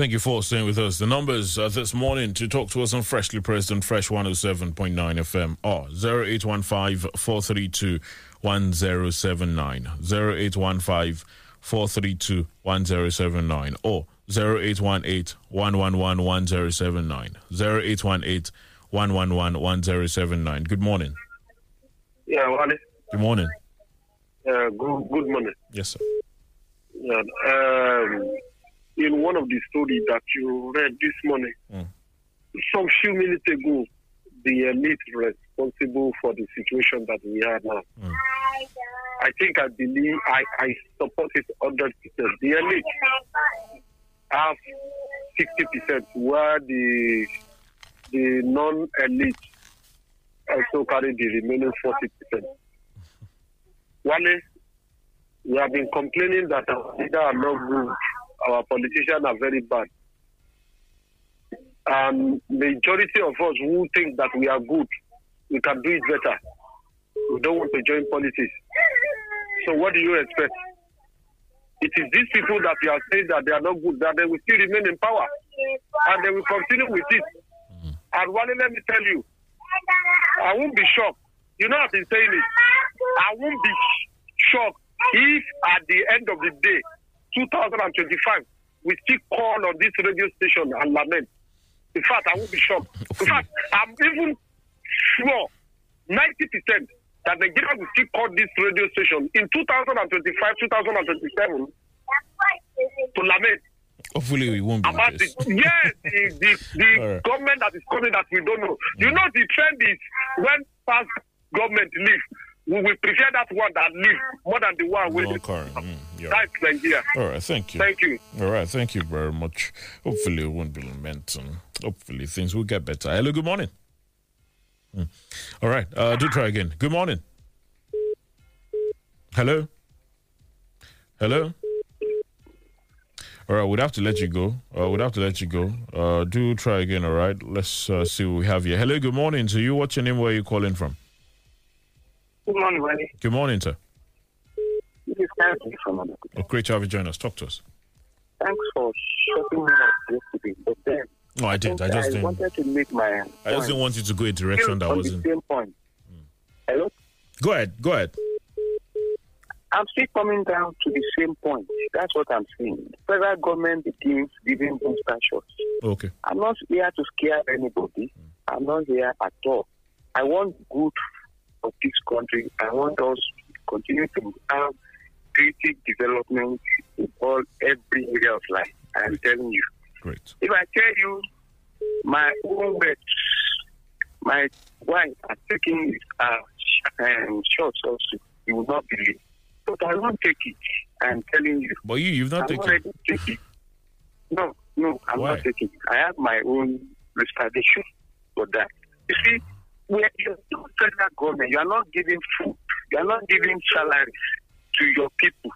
S10: Thank you for staying with us. The numbers uh, this morning to talk to us on Freshly Pressed and Fresh 107.9 FM are 0815 432 1079, 0815 432 1079, or 0818 111 1079, 0818 111 1079. Good morning.
S27: Yeah, Wale.
S10: Good morning.
S27: Uh, good, good morning.
S10: Yes, sir.
S27: Yeah, um, in one of the stories that you read this morning, hmm. some few minutes ago, the elite responsible for the situation that we have now. Hmm. I think I believe I, I support it 100%. The elite have 60%, where the the non-elite also carry the remaining 40%. Wale, we have been complaining that our leaders are not good, our politicians are very bad. And majority of us who think that we are good, we can do it better. We don't want to join politics. So what do you expect? It is these people that you are saying that they are not good, that they will still remain in power. And they will continue with it. And Wale, let me tell you, I won't be shocked. You know I've been saying it. I won't be shocked if at the end of the day, 2025, we still call on this radio station and lament. In fact, I won't be shocked. In fact, I'm even sure 90% that Nigeria will still call this radio station in 2025, 2027 to lament
S10: Hopefully, we won't be
S27: about the yes the the, the
S10: right.
S27: government that is coming that we don't know. You mm. know the trend is when past government leave, we will prefer that one that leave more than the one with.
S10: Mm, yeah.
S27: that's Nigeria.
S10: All right, thank you.
S27: Thank you.
S10: All right, thank you very much. Hopefully, it won't be lamenting. Hopefully, things will get better. Hello, good morning. Hmm. All right, uh, do try again. Good morning. Hello. Hello. All right, we'd have to let you go. Uh, we'd have to let you go. Uh, do try again. All right, let's uh, see what we have here. Hello, good morning to you. What's your name? Where are you calling from?
S28: Good morning, Wale.
S10: Good morning, sir.
S29: Elijah from Abeokuta.
S10: Oh, great to have you join us. Talk to us.
S29: Thanks for shutting me up yesterday. But then,
S10: No, I didn't. I just
S29: I
S10: didn't.
S29: wanted to make my.
S10: I just didn't want you to go a direction that wasn't.
S29: the same point. Hello?
S10: Go ahead. Go ahead.
S29: I'm still coming down to the same point. That's what I'm saying. Federal government begins giving shots.
S10: Okay.
S29: I'm not here to scare anybody. I'm not here at all. I want good of this country. I want us to continue to have creative development in all every area of life. I'm telling you.
S10: Great.
S29: If I tell you my own words, my wife has taken uh, sh- um, shots also, you will not believe. But I won't take it. I'm telling you.
S10: But you, you've not taken.
S29: it. No, no, I'm
S10: Why?
S29: not taking it. I have my own reservation for that. You see, we are you're not federal government. You are not giving food. You are not giving salaries to your people,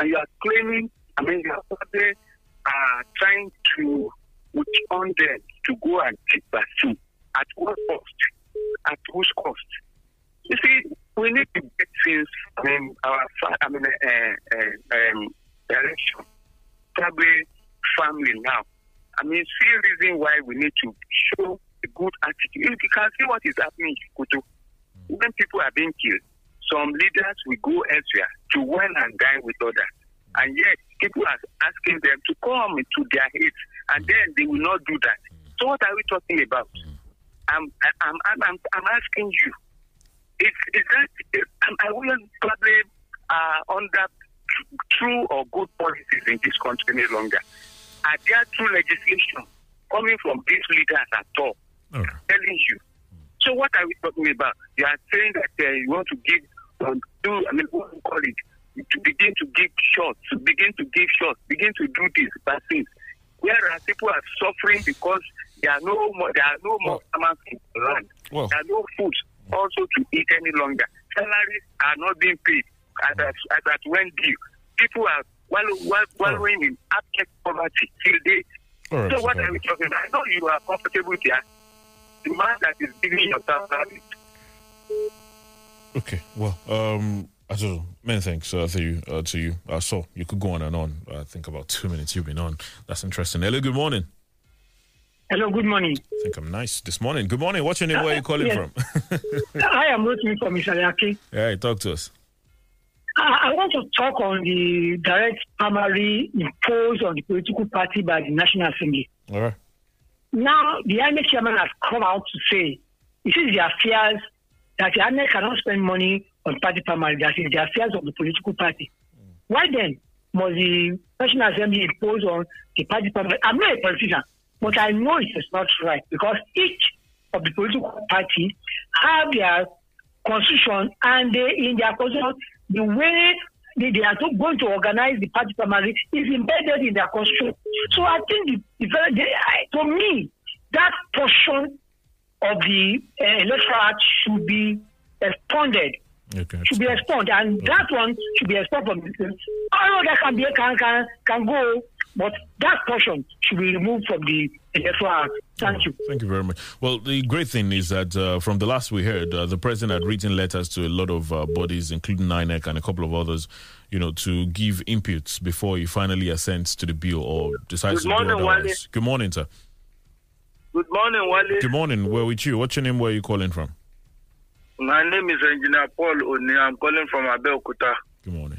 S29: and you are claiming. I mean, you are uh, trying to witch on them to go and take vaccine. At what cost? At whose cost? You see, we need to get things. I mean, our I mean, uh, uh, um, direction. Probably family now. I mean, see reason why we need to show good attitude. You can see what is happening in Kutu. People are being killed, some leaders will go elsewhere to win and dine with others. And yet, people are asking them to come into their aid, and then they will not do that. So, what are we talking about? I'm, I'm, I'm, I'm, asking you, is, is that, I will probably uh, under true or good policies in this country any longer? Are there true legislation coming from these leaders at all? Telling you. So what are we talking about? You are saying that uh, you want to give, um, do, I mean, what do you call it? To begin to give shots, to begin to give shots, begin to do this, these vaccines. Whereas people are suffering because there are no more, there are no more farmers in the land.
S10: Well.
S29: there are no food also to eat any longer. Salaries are not being paid as at, as at when due. People are wallow, wall- wallowing in abject poverty till.
S10: All right,
S29: so what are we talking about? I know you are comfortable there. The man that is giving yourself service
S10: Okay. Well, um, I don't know. Many thanks uh, to you. Uh, to you. Uh, so you could go on and on. I think about two minutes you've been on. That's interesting. Hello. Good morning.
S30: Hello, good morning.
S10: I think I'm nice this morning. Good morning. What's your name? Where are you calling
S30: Yes.
S10: from?
S30: I am Rotimi from Isariaki.
S10: yeah, talk to us.
S30: I, I want to talk on the direct primary imposed on the political party by the National Assembly.
S10: All right.
S30: Now, the INEC chairman has come out to say is the affairs that the INEC cannot spend money on party primary. That is the fears of the political party. Mm. Why then must the National Assembly impose on the party primary? I'm not a politician, but I know it is not right because each of the political parties have their constitution and they, in their constitution, the way they, they are going to organize the party primary is embedded in their constitution. So I think the, the, the, to me, that portion of the uh, electoral act should be expanded.
S10: Okay.
S30: Should be expanded, and that one should be expanded from the I know that can be can can can go, but that portion should be removed from the electoral act. Thank you.
S10: Thank you very much. Well, the great thing is that uh, from the last we heard, uh, the president had written letters to a lot of uh, bodies, including INEC and a couple of others, you know, to give inputs before he finally assents to the bill or decides
S29: Good
S10: to
S29: morning,
S10: do
S29: Wale.
S10: otherwise. Good morning, sir.
S29: Good morning, Wale.
S10: Good morning. Where with you? What's your name? Where are you calling from?
S29: My name is Engineer Paul Oni. I'm calling from Abeokuta.
S10: Good morning.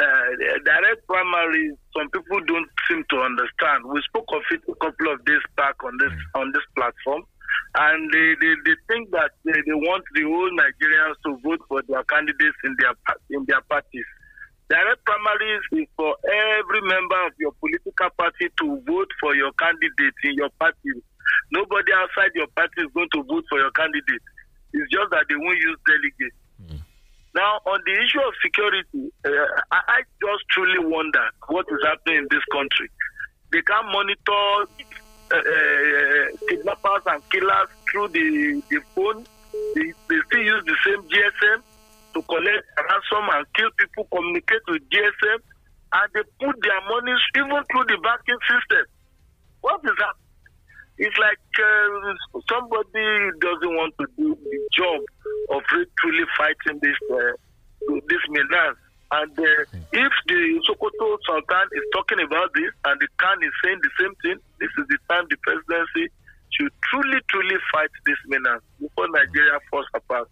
S29: Uh, direct primary, some people don't seem to understand. We spoke of it a couple of days back on this on this platform, and they, they, they think that they, they want the whole Nigerians to vote for their candidates in their in their parties. Direct primaries is for every member of your political party to vote for your candidate in your party. Nobody outside your party is going to vote for your candidate. It's just that they won't use delegates. Now, on the issue of security, uh, I, just truly wonder what is happening in this country. They can monitor uh, uh, kidnappers and killers through the, the phone. They, they still use the same GSM to collect ransom and kill people, communicate with GSM, and they put their money even through the banking system. What is that? It's like uh, somebody doesn't want to do the job of truly fighting this uh, this menace.
S27: And uh, if the Sokoto Sultan is talking about this and the CAN is saying the same thing, this is the time the presidency should truly, truly fight this menace before Nigeria falls apart.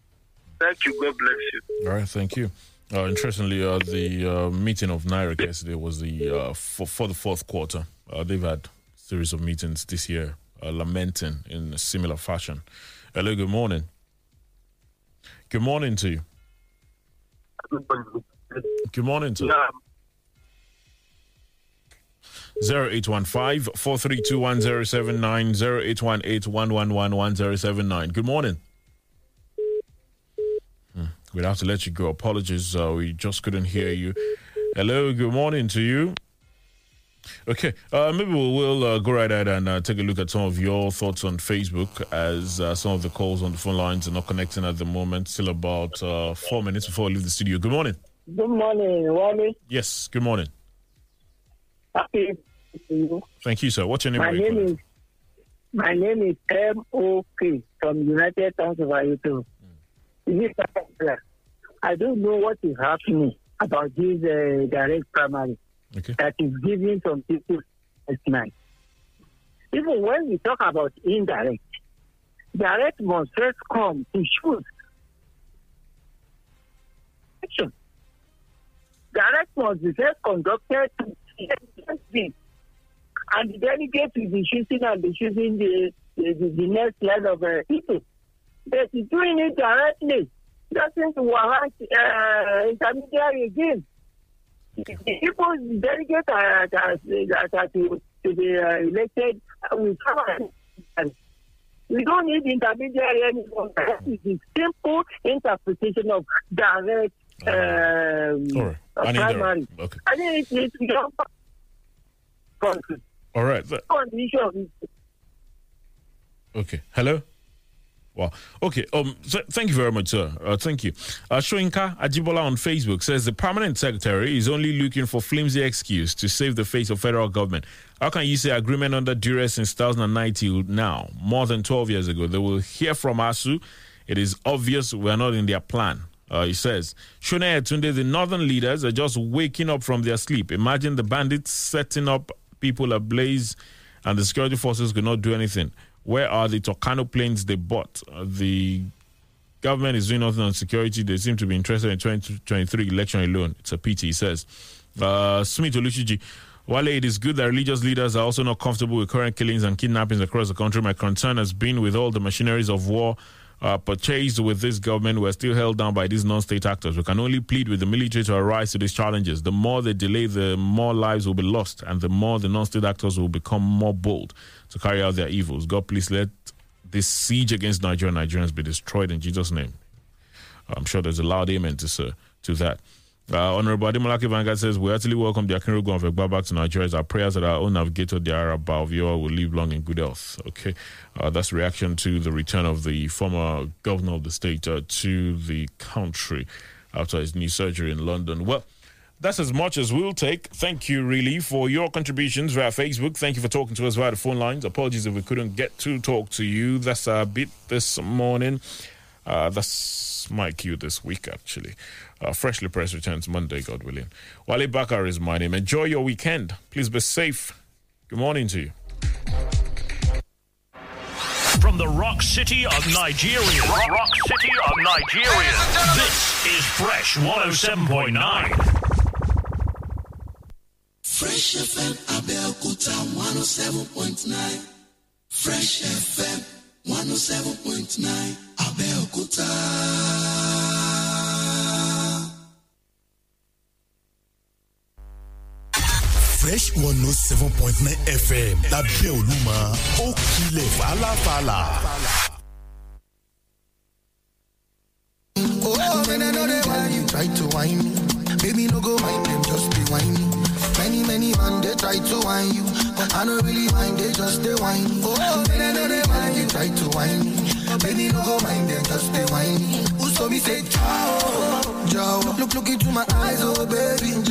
S27: Thank you. God bless you.
S10: All right, thank you. Uh, interestingly, uh, the uh, meeting of NIREC yesterday was the uh, for, for the fourth quarter. Uh, they've had a series of meetings this year, uh, lamenting in a similar fashion. Hello, good morning. Good morning to you. Good morning to you. 0815 4321079 0818 1111079. Good morning. Hmm, We'd have to let you go. Apologies, uh, we just couldn't hear you. Hello, good morning to you. Okay, uh, maybe we'll, we'll uh, go right ahead and uh, take a look at some of your thoughts on Facebook as uh, some of the calls on the phone lines are not connecting at the moment. Still about uh, four minutes before I leave the studio. Good morning.
S31: Good morning, Wally.
S10: Yes, good morning.
S31: Happy.
S10: Thank you, sir. What's your name?
S31: My name is my name is M O K from United Towns of Ayoto. I don't know what is happening about this uh, direct primary
S10: Okay.
S31: that is giving some people night. Even when we talk about indirect, direct must first come to shoot. Action. Direct must be first conducted to and the delegate will be choosing and be choosing the, the, the, next line of uh, people. But doing it directly doesn't warrant uh, intermediary again. People, delegates are, that, that are to, to be uh, elected will come and we don't need intermediary anymore. That is the simple interpretation of direct um,
S10: All right.
S31: uh, primary.
S10: Okay.
S31: I think it's, it's beyond country.
S10: All right. Okay. Hello. Wow. Okay. Um. th- thank you very much, sir. Uh, thank you. Uh, Shoinka Ajibola on Facebook says the permanent secretary is only looking for flimsy excuse to save the face of federal government. How can you say agreement under duress since 2019 now, more than 12 years ago? They will hear from ASUU. It is obvious we are not in their plan. Uh, he says, Shone Tunde, the northern leaders are just waking up from their sleep. Imagine the bandits setting up people ablaze and the security forces could not do anything. Where are the Tucano planes they bought? Uh, the government is doing nothing on security. They seem to be interested in 2023 election alone. It's a pity, he says. Uh, Smith Olushiji, while it is good that religious leaders are also not comfortable with current killings and kidnappings across the country, my concern has been with all the machineries of war uh, purchased with this government, we're still held down by these non state actors. We can only plead with the military to arise to these challenges. The more they delay, the more lives will be lost, and the more the non state actors will become more bold to carry out their evils. God, please let this siege against Nigeria Nigerians be destroyed in Jesus' name. I'm sure there's a loud amen to, sir, to that. Uh, Honorable Ademalaki Vanguard says, We heartily welcome the Akinrogo of Egba back to Nigeria. It's our prayers that our own navigator, the Arab Balvio, will live long in good health. Okay. Uh, that's reaction to the return of the former governor of the state uh, to the country after his knee surgery in London. Well, that's as much as we'll take. Thank you, really, for your contributions via Facebook. Thank you for talking to us via the phone lines. Apologies if we couldn't get to talk to you. That's a bit this morning. Uh, that's my cue this week, actually. Uh, Freshly Pressed returns Monday, God willing. Wale Bakar is my name. Enjoy your weekend. Please be safe. Good morning to you.
S32: From the rock city of Nigeria. Rock, rock city of Nigeria. This is Fresh 107.9.
S15: Fresh FM Abeokuta 107.9. Fresh FM 107.9 Abeokuta.
S33: fresh one note seven point nine fm lábẹ́ olúmọ ó kilẹ̀ fàlàfàlà.
S15: Oh, man, I know they want you try to whine me. Baby, no go mind them, just be whiny. Many, many man, they try to whine you. But I don't really mind, they just they whine me. Oh, man, I know they try to whine me. Baby, no go mind they just they whiny. Who so me say, ciao, ciao. Look, look into my eyes, oh, baby.